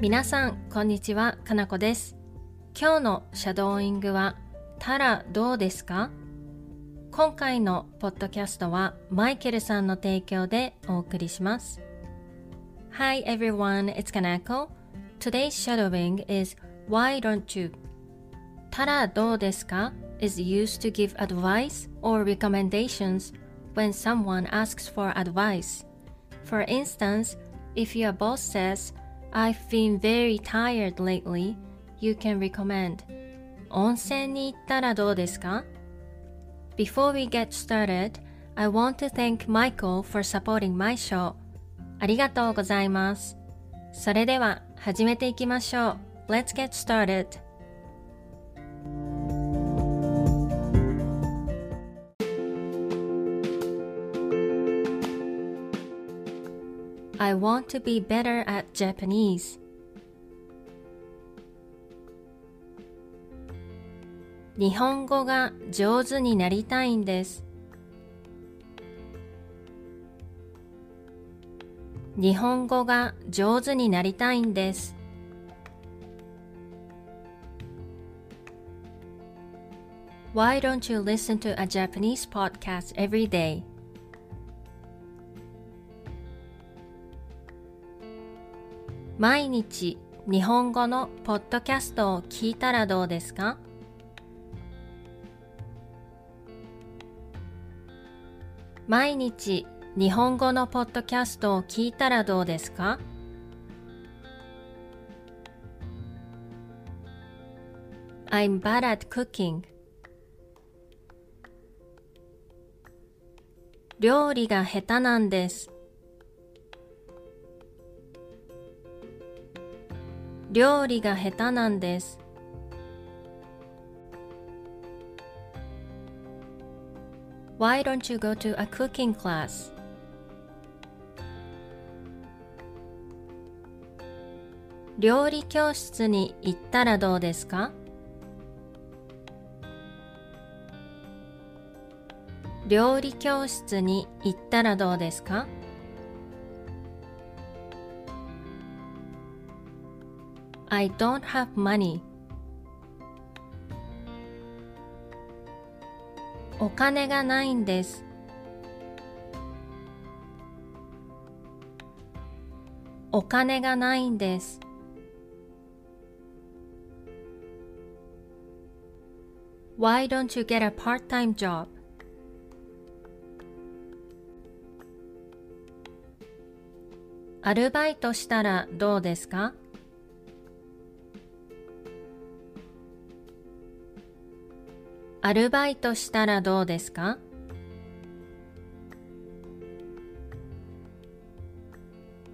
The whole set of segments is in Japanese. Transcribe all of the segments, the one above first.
皆さん、こんにちは、かなこです。今日のシャドーイングは、たらどうですか今回のポッドキャストはマイケルさんの提供でお送りします。Hi everyone, it's Kanako. Today's shadowing is Why don't you? たらどうですか is used to give advice or recommendations when someone asks for advice. For instance, if your boss says, I've been very tired lately, you can recommend 温泉に行ったらどうですか Before we get started, I want to thank Michael for supporting my show. ありがとうございます。それでは始めていきましょう。Let's get started. I want to be better at Japanese. 日本語が上手になりたいんです。日本語が上手になりたいんです。Why don't you listen to a Japanese podcast every day? 毎日日本語のポッドキャストを聞いたらどうですか？毎日日本語のポッドキャストを聞いたらどうですか？I'm bad at cooking. 料理が下手なんです。料理が下手なんです。料理教室に行ったらどうですか？料理教室に行ったらどうですか？I don't have money. お金がないんです。お金がないんです。Why don't you get a part-time job? アルバイトしたらどうですかアルバイトしたらどうですか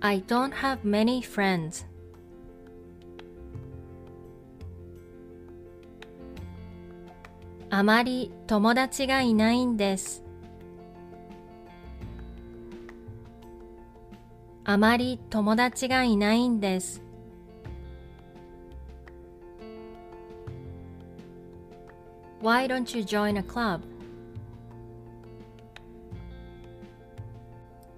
？I don't have many friends. あまり友達がいないんです。あまり友達がいないんです。Why don't you join a club?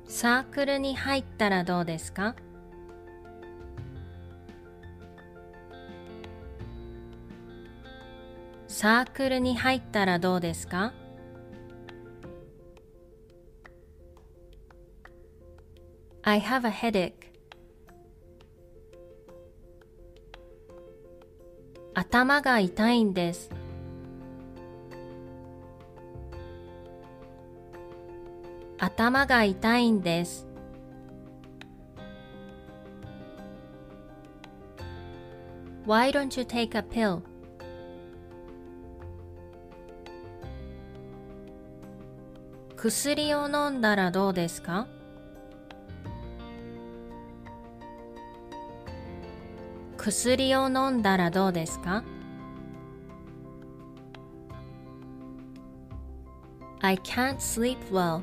サークルに入ったらどうですか？サークルに入ったらどうですか？I have a headache. 頭が痛いんです。頭が痛いんです。Why don't you take a pill? 薬を飲んだらどうですか薬を飲んだらどうですか I can't sleep well.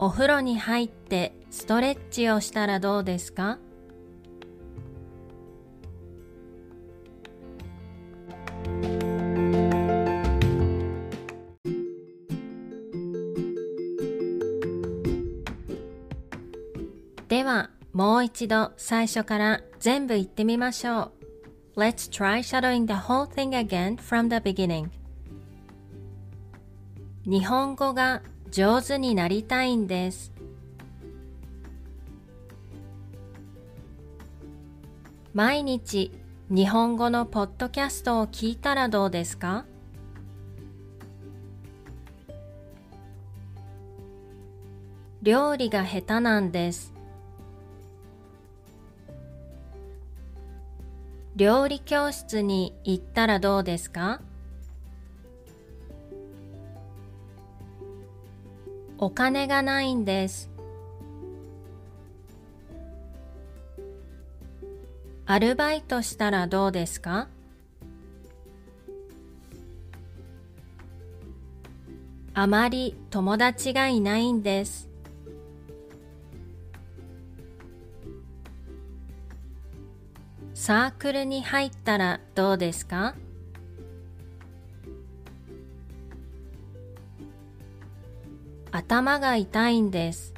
お風呂に入ってストレッチをしたらどうですかではもう一度最初から全部言ってみましょう。Let's try shadowing the whole thing again from the beginning. 日本語が上手になりたいんです。毎日日本語のポッドキャストを聞いたらどうですか？料理が下手なんです。料理教室に行ったらどうですか？お金がないんです。アルバイトしたらどうですか？あまり友達がいないんです。サークルに入ったらどうですか？頭が痛いんです。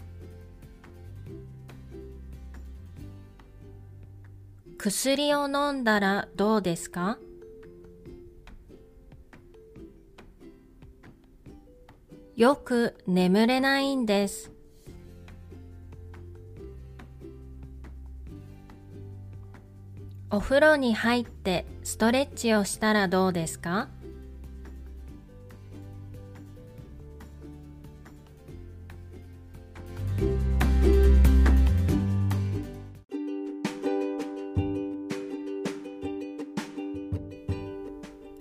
薬を飲んだらどうですか？よく眠れないんです。お風呂に入ってストレッチをしたらどうですか？